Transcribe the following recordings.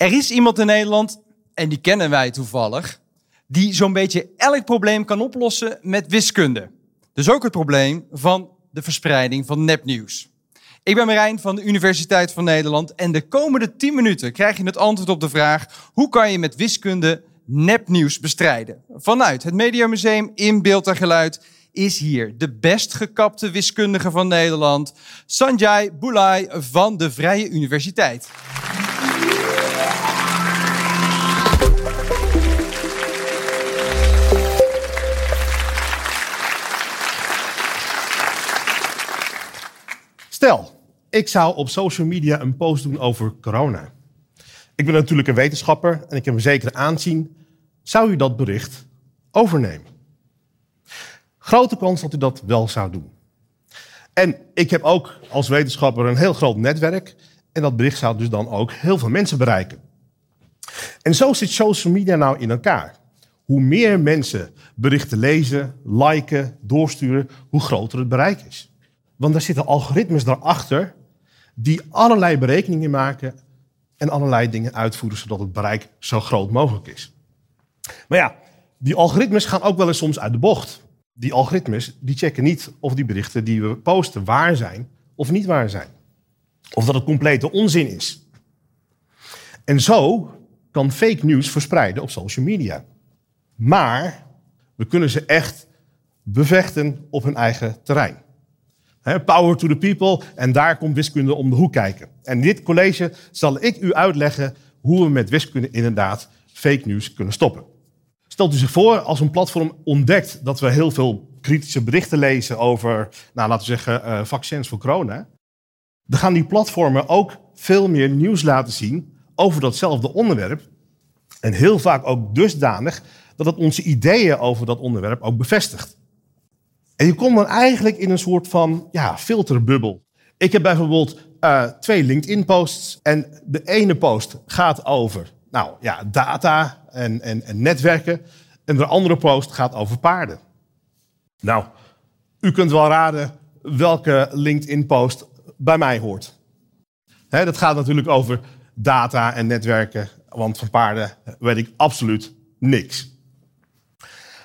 Er is iemand in Nederland, en die kennen wij toevallig, die zo'n beetje elk probleem kan oplossen met wiskunde. Dus ook het probleem van de verspreiding van nepnieuws. Ik ben Marijn van de Universiteit van Nederland en de komende 10 minuten krijg je het antwoord op de vraag: hoe kan je met wiskunde nepnieuws bestrijden? Vanuit het Mediamuseum in Beeld en Geluid is hier de best gekapte wiskundige van Nederland, Sanjay Boulay van de Vrije Universiteit. Stel, ik zou op social media een post doen over corona. Ik ben natuurlijk een wetenschapper en ik heb een zekere aanzien. Zou u dat bericht overnemen? Grote kans dat u dat wel zou doen. En ik heb ook als wetenschapper een heel groot netwerk. En dat bericht zou dus dan ook heel veel mensen bereiken. En zo zit social media nou in elkaar. Hoe meer mensen berichten lezen, liken, doorsturen, hoe groter het bereik is. Want er zitten algoritmes daarachter die allerlei berekeningen maken en allerlei dingen uitvoeren zodat het bereik zo groot mogelijk is. Maar ja, die algoritmes gaan ook wel eens soms uit de bocht. Die algoritmes die checken niet of die berichten die we posten waar zijn of niet waar zijn. Of dat het complete onzin is. En zo kan fake news verspreiden op social media. Maar we kunnen ze echt bevechten op hun eigen terrein. Power to the people. En daar komt wiskunde om de hoek kijken. En in dit college zal ik u uitleggen hoe we met wiskunde inderdaad fake news kunnen stoppen. Stelt u zich voor als een platform ontdekt dat we heel veel kritische berichten lezen over, nou, laten we zeggen, uh, vaccins voor corona. Dan gaan die platformen ook veel meer nieuws laten zien over datzelfde onderwerp. En heel vaak ook dusdanig dat het onze ideeën over dat onderwerp ook bevestigt. En je komt dan eigenlijk in een soort van ja, filterbubbel. Ik heb bijvoorbeeld uh, twee LinkedIn-posts. En de ene post gaat over nou, ja, data en, en, en netwerken. En de andere post gaat over paarden. Nou, u kunt wel raden welke LinkedIn-post bij mij hoort. Dat gaat natuurlijk over data en netwerken, want van paarden weet ik absoluut niks.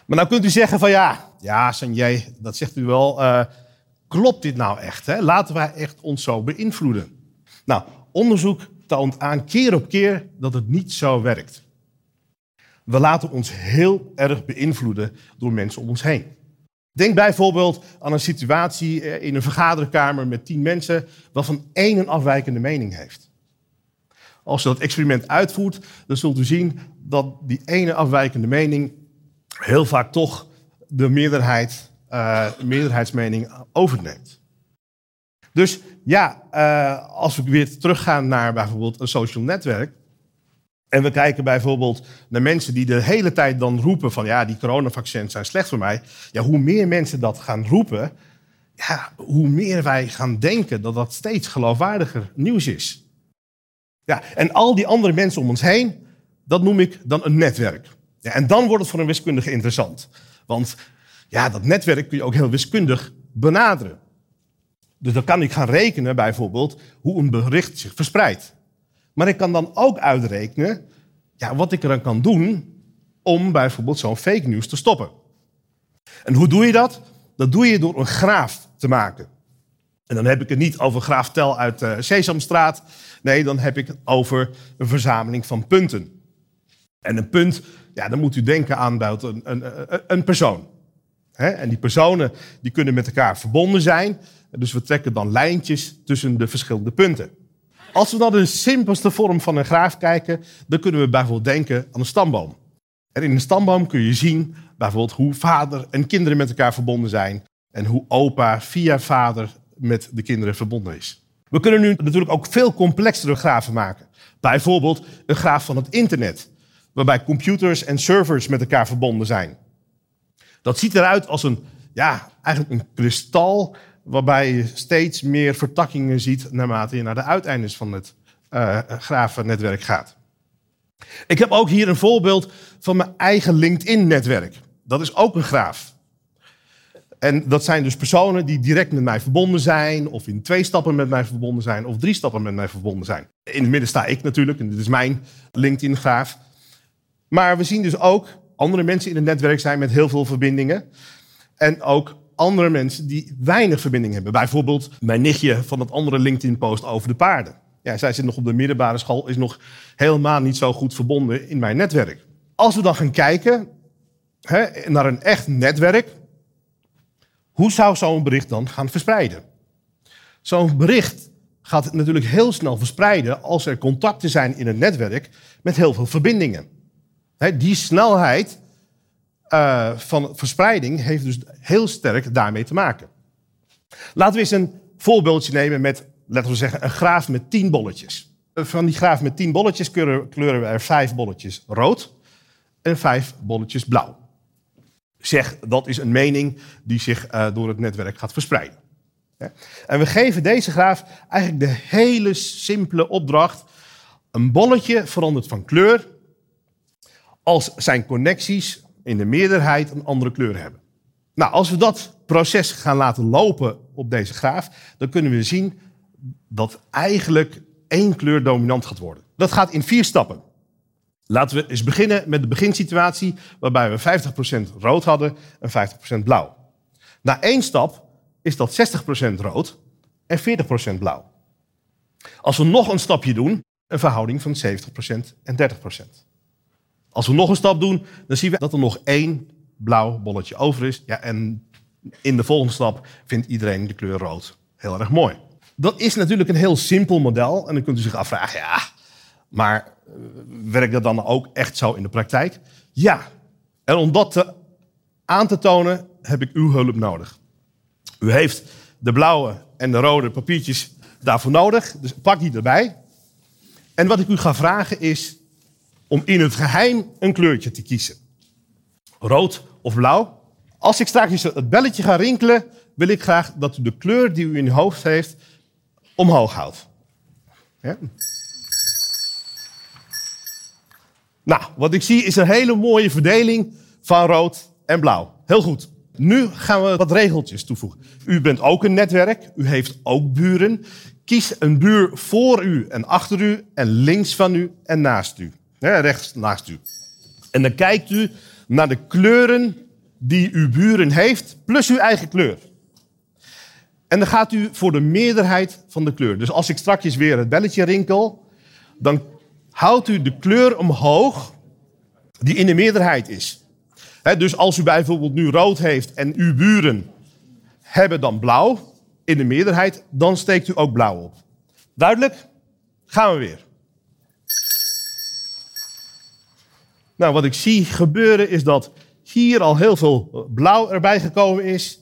Maar nou kunt u zeggen van ja, ja, Sanjay, dat zegt u wel. Uh, klopt dit nou echt? Hè? Laten wij echt ons zo beïnvloeden? Nou, onderzoek toont aan keer op keer dat het niet zo werkt. We laten ons heel erg beïnvloeden door mensen om ons heen. Denk bijvoorbeeld aan een situatie eh, in een vergaderkamer met tien mensen waarvan één een afwijkende mening heeft. Als u dat experiment uitvoert, dan zult u zien dat die ene afwijkende mening heel vaak toch de meerderheid, uh, meerderheidsmening overneemt. Dus ja, uh, als we weer teruggaan naar bijvoorbeeld een social netwerk. En we kijken bijvoorbeeld naar mensen die de hele tijd dan roepen van ja, die coronavaccins zijn slecht voor mij. Ja, hoe meer mensen dat gaan roepen, ja, hoe meer wij gaan denken dat dat steeds geloofwaardiger nieuws is. Ja, en al die andere mensen om ons heen, dat noem ik dan een netwerk. Ja, en dan wordt het voor een wiskundige interessant. Want ja, dat netwerk kun je ook heel wiskundig benaderen. Dus dan kan ik gaan rekenen bijvoorbeeld hoe een bericht zich verspreidt. Maar ik kan dan ook uitrekenen ja, wat ik eraan kan doen om bijvoorbeeld zo'n fake news te stoppen. En hoe doe je dat? Dat doe je door een graaf te maken. En dan heb ik het niet over graaf Tel uit uh, Sesamstraat. Nee, dan heb ik het over een verzameling van punten. En een punt, ja, dan moet u denken aan een, een, een persoon. En die personen die kunnen met elkaar verbonden zijn. Dus we trekken dan lijntjes tussen de verschillende punten. Als we naar de simpelste vorm van een graaf kijken, dan kunnen we bijvoorbeeld denken aan een stamboom. En in een stamboom kun je zien bijvoorbeeld hoe vader en kinderen met elkaar verbonden zijn. En hoe opa via vader met de kinderen verbonden is. We kunnen nu natuurlijk ook veel complexere grafen maken. Bijvoorbeeld een graaf van het internet, waarbij computers en servers met elkaar verbonden zijn. Dat ziet eruit als een, ja, eigenlijk een kristal waarbij je steeds meer vertakkingen ziet naarmate je naar de uiteindes van het uh, gaat. Ik heb ook hier een voorbeeld van mijn eigen LinkedIn-netwerk. Dat is ook een graaf. En dat zijn dus personen die direct met mij verbonden zijn, of in twee stappen met mij verbonden zijn, of drie stappen met mij verbonden zijn. In het midden sta ik natuurlijk, en dit is mijn LinkedIn-graaf. Maar we zien dus ook andere mensen in het netwerk zijn met heel veel verbindingen. En ook andere mensen die weinig verbinding hebben. Bijvoorbeeld mijn nichtje van dat andere LinkedIn-post over de paarden. Ja, zij zit nog op de middelbare school, is nog helemaal niet zo goed verbonden in mijn netwerk. Als we dan gaan kijken hè, naar een echt netwerk, hoe zou zo'n bericht dan gaan verspreiden? Zo'n bericht gaat natuurlijk heel snel verspreiden als er contacten zijn in een netwerk met heel veel verbindingen. Die snelheid uh, van verspreiding heeft dus heel sterk daarmee te maken. Laten we eens een voorbeeldje nemen met, laten we zeggen, een graaf met tien bolletjes. Van die graaf met tien bolletjes kleuren we er vijf bolletjes rood en vijf bolletjes blauw. Zeg, dat is een mening die zich uh, door het netwerk gaat verspreiden. En we geven deze graaf eigenlijk de hele simpele opdracht. Een bolletje verandert van kleur als zijn connecties in de meerderheid een andere kleur hebben. Nou, als we dat proces gaan laten lopen op deze graaf, dan kunnen we zien dat eigenlijk één kleur dominant gaat worden. Dat gaat in vier stappen. Laten we eens beginnen met de beginsituatie waarbij we 50% rood hadden en 50% blauw. Na één stap is dat 60% rood en 40% blauw. Als we nog een stapje doen, een verhouding van 70% en 30%. Als we nog een stap doen, dan zien we dat er nog één blauw bolletje over is. Ja, en in de volgende stap vindt iedereen de kleur rood heel erg mooi. Dat is natuurlijk een heel simpel model. En dan kunt u zich afvragen, ja, maar eh, werkt dat dan ook echt zo in de praktijk? Ja. En om dat te, aan te tonen, heb ik uw hulp nodig. U heeft de blauwe en de rode papiertjes daarvoor nodig. Dus pak die erbij. En wat ik u ga vragen is, om in het geheim een kleurtje te kiezen. Rood of blauw. Als ik straks het belletje ga rinkelen, wil ik graag dat u de kleur die u in uw hoofd heeft omhoog houdt. Ja. Nou, wat ik zie is een hele mooie verdeling van rood en blauw. Heel goed. Nu gaan we wat regeltjes toevoegen. U bent ook een netwerk, u heeft ook buren. Kies een buur voor u en achter u en links van u en naast u rechts naast u. En dan kijkt u naar de kleuren die uw buren heeft, plus uw eigen kleur. En dan gaat u voor de meerderheid van de kleur. Dus als ik straks weer het belletje rinkel, dan houdt u de kleur omhoog die in de meerderheid is. dus als u bijvoorbeeld nu rood heeft en uw buren hebben dan blauw in de meerderheid, dan steekt u ook blauw op. Duidelijk? Gaan we weer. Nou, wat ik zie gebeuren is dat hier al heel veel blauw erbij gekomen is.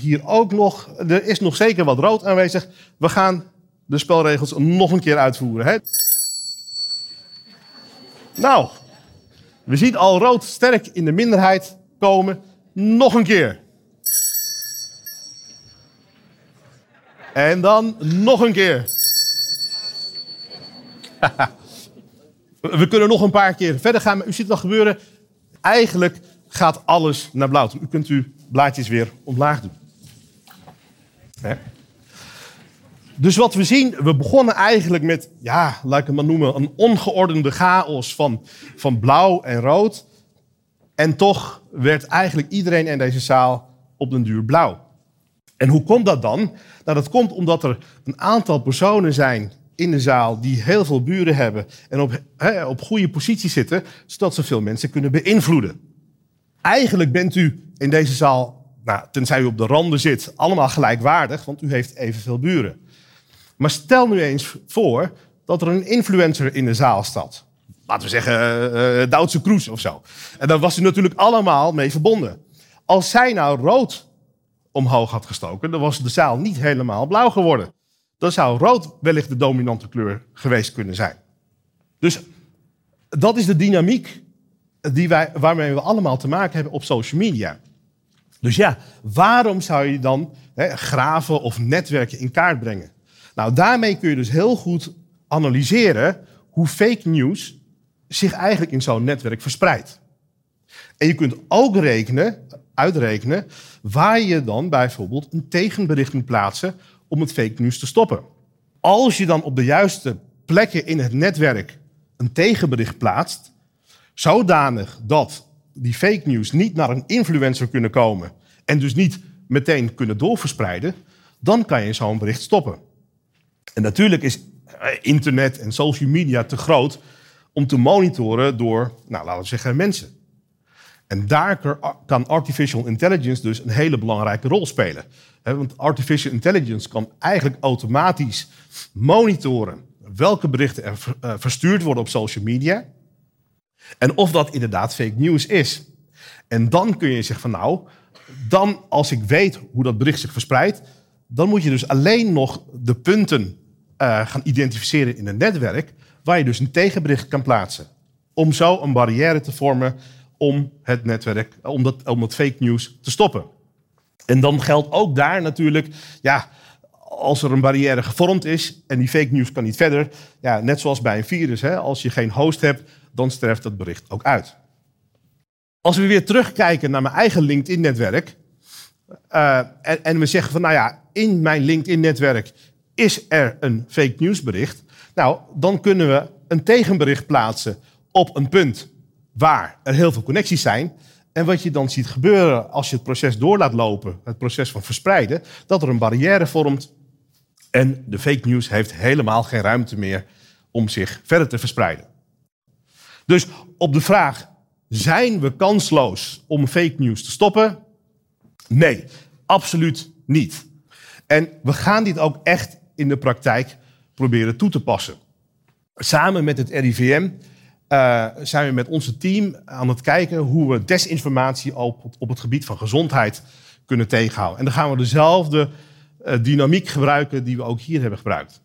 Hier ook nog. Er is nog zeker wat rood aanwezig. We gaan de spelregels nog een keer uitvoeren. Hè? Nou, we zien al rood sterk in de minderheid komen. Nog een keer. En dan nog een keer. We kunnen nog een paar keer verder gaan, maar u ziet het al gebeuren. Eigenlijk gaat alles naar blauw. U kunt uw blaadjes weer omlaag doen. Dus wat we zien, we begonnen eigenlijk met, ja, laat ik het maar noemen, een ongeordende chaos van, van blauw en rood. En toch werd eigenlijk iedereen in deze zaal op den duur blauw. En hoe komt dat dan? Nou, dat komt omdat er een aantal personen zijn in de zaal die heel veel buren hebben en op, op goede positie zitten, zodat ze veel mensen kunnen beïnvloeden. Eigenlijk bent u in deze zaal, nou, tenzij u op de randen zit, allemaal gelijkwaardig, want u heeft evenveel buren. Maar stel nu eens voor dat er een influencer in de zaal staat. Laten we zeggen uh, Duitse Kroes of zo. En dan was u natuurlijk allemaal mee verbonden. Als zij nou rood omhoog had gestoken, dan was de zaal niet helemaal blauw geworden dan zou rood wellicht de dominante kleur geweest kunnen zijn. Dus dat is de dynamiek die wij, waarmee we allemaal te maken hebben op social media. Dus ja, waarom zou je dan hè, graven of netwerken in kaart brengen? Nou, daarmee kun je dus heel goed analyseren hoe fake news zich eigenlijk in zo'n netwerk verspreidt. En je kunt ook rekenen uitrekenen waar je dan bijvoorbeeld een tegenbericht moet plaatsen om het fake news te stoppen. Als je dan op de juiste plekken in het netwerk een tegenbericht plaatst, zodanig dat die fake news niet naar een influencer kunnen komen en dus niet meteen kunnen doorverspreiden, dan kan je zo'n bericht stoppen. En natuurlijk is eh, internet en social media te groot om te monitoren door, nou, laten we zeggen, mensen. En daar kan artificial intelligence dus een hele belangrijke rol spelen. Want artificial intelligence kan eigenlijk automatisch monitoren welke berichten er eh, verstuurd worden op social media. En of dat inderdaad fake news is. En dan kun je zeggen van nou, dan als ik weet hoe dat bericht zich verspreidt, dan moet je dus alleen nog de punten uh, gaan identificeren in een netwerk, waar je dus een tegenbericht kan plaatsen. Om zo een barrière te vormen om het netwerk, om, dat, om het fake news te stoppen. En dan geldt ook daar natuurlijk, ja, als er een barrière gevormd is en die fake news kan niet verder, ja, net zoals bij een virus, hè, als je geen host hebt, dan sterft dat bericht ook uit. Als we weer terugkijken naar mijn eigen LinkedIn-netwerk uh, en, en we zeggen van, nou ja, in mijn LinkedIn-netwerk is er een fake news bericht, nou, dan kunnen we een tegenbericht plaatsen op een punt waar er heel veel connecties zijn. En wat je dan ziet gebeuren als je het proces door laat lopen, het proces van verspreiden, dat er een barrière vormt en de fake news heeft helemaal geen ruimte meer om zich verder te verspreiden. Dus op de vraag, zijn we kansloos om fake news te stoppen? Nee, absoluut niet. En we gaan dit ook echt in de praktijk proberen toe te passen. Samen met het RIVM uh, zijn we met onze team aan het kijken hoe we desinformatie op, op het gebied van gezondheid kunnen tegenhouden. En dan gaan we dezelfde uh, dynamiek gebruiken die we ook hier hebben gebruikt.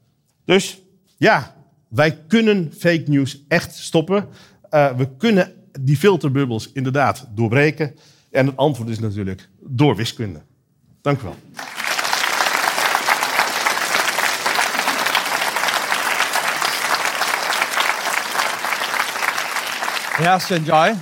Dus ja, wij kunnen fake news echt stoppen. Uh, we kunnen die filterbubbels inderdaad doorbreken. En het antwoord is natuurlijk door wiskunde. Dank u wel. Ja, Sanjay.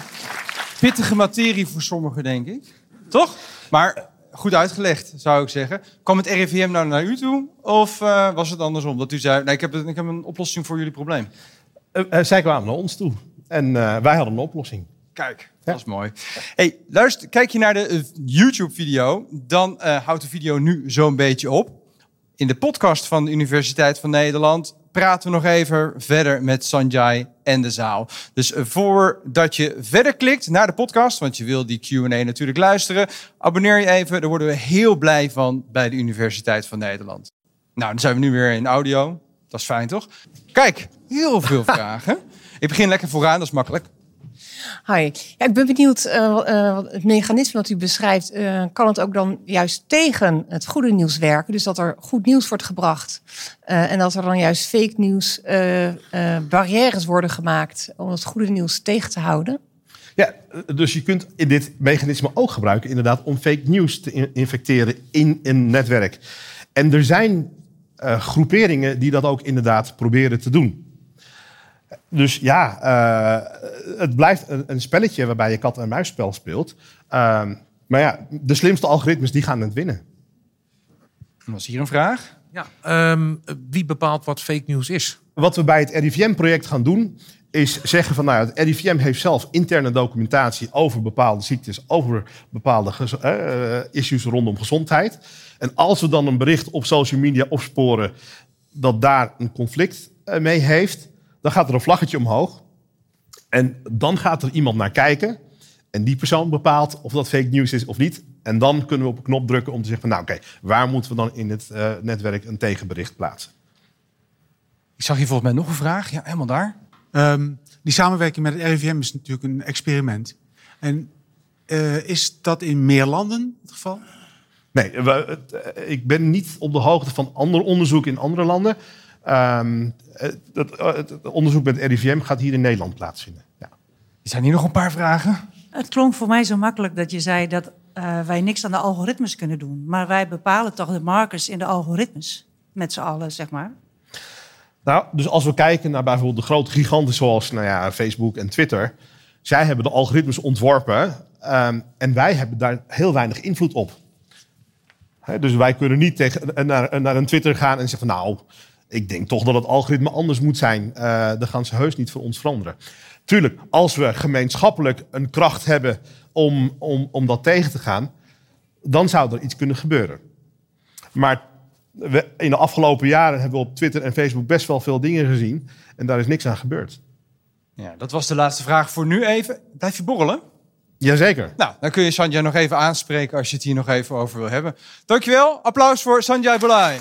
Pittige materie voor sommigen, denk ik. Toch? Maar goed uitgelegd, zou ik zeggen. Kwam het RIVM nou naar u toe? Of uh, was het andersom? Dat u zei, nee, ik heb, ik heb een oplossing voor jullie probleem. Uh, uh, zij kwamen naar ons toe. En wij hadden een oplossing. Kijk, ja. dat is mooi. Hey, luister, kijk je naar de YouTube-video, dan houdt de video nu zo'n beetje op. In de podcast van de Universiteit van Nederland praten we nog even verder met Sanjay en de zaal. Dus voordat je verder klikt naar de podcast, want je wil die Q&A natuurlijk luisteren, abonneer je even. Daar worden we heel blij van bij de Universiteit van Nederland. Nou, dan zijn we nu weer in audio. Dat is fijn, toch? Kijk, heel veel vragen. Ik begin lekker vooraan, dat is makkelijk. Hi. Ja, ik ben benieuwd, uh, het mechanisme dat u beschrijft, uh, kan het ook dan juist tegen het goede nieuws werken? Dus dat er goed nieuws wordt gebracht en dat er dan juist fake nieuws barrières worden gemaakt om het goede nieuws tegen te houden? Ja, dus je kunt dit mechanisme ook gebruiken inderdaad om fake news te infecteren in een netwerk. En er zijn groeperingen die dat ook inderdaad proberen te doen. Dus ja, uh, het blijft een, een, spelletje waarbij je kat- en muisspel speelt. Uh, maar ja, de slimste algoritmes die gaan het winnen. Was hier een vraag? Ja, um, wie bepaalt wat fake news is? Wat we bij het RIVM-project gaan doen, is zeggen van nou, het RIVM heeft zelf interne documentatie over bepaalde ziektes, over bepaalde uh, issues rondom gezondheid. En als we dan een bericht op social media opsporen dat daar een conflict mee heeft, dan gaat er een vlaggetje omhoog. En dan gaat er iemand naar kijken. En die persoon bepaalt of dat fake news is of niet. En dan kunnen we op een knop drukken om te zeggen van... nou oké, waar moeten we dan in het uh, netwerk een tegenbericht plaatsen? Ik zag hier volgens mij nog een vraag. Ja, helemaal daar. Um, die samenwerking met het RIVM is natuurlijk een experiment. En uh, is dat in meer landen het geval? Nee, we, uh, ik ben niet op de hoogte van ander onderzoek in andere landen. Um, dat, het onderzoek met het RIVM gaat hier in Nederland plaatsvinden. Ja. Zijn hier nog een paar vragen? Het klonk voor mij zo makkelijk dat je zei dat uh, wij niks aan de algoritmes kunnen doen. Maar wij bepalen toch de markers in de algoritmes met z'n allen, zeg maar. Nou, dus als we kijken naar bijvoorbeeld de grote giganten zoals nou ja, Facebook en Twitter, Zij hebben de algoritmes ontworpen ehm, en wij hebben daar heel weinig invloed op. Hè, dus wij kunnen niet tegen, naar, naar een Twitter gaan en zeggen van nou, ik denk toch dat het algoritme anders moet zijn. Uh, dan gaan ze heus niet voor ons veranderen. Tuurlijk, als we gemeenschappelijk een kracht hebben om, om, om dat tegen te gaan, dan zou er iets kunnen gebeuren. Maar we, in de afgelopen jaren hebben we op Twitter en Facebook best wel veel dingen gezien. En daar is niks aan gebeurd. Ja, dat was de laatste vraag voor nu even. Blijf je borrelen? Jazeker. Nou, dan kun je Sanjay nog even aanspreken als je het hier nog even over wil hebben. Dankjewel. Applaus voor Sanjay Belay.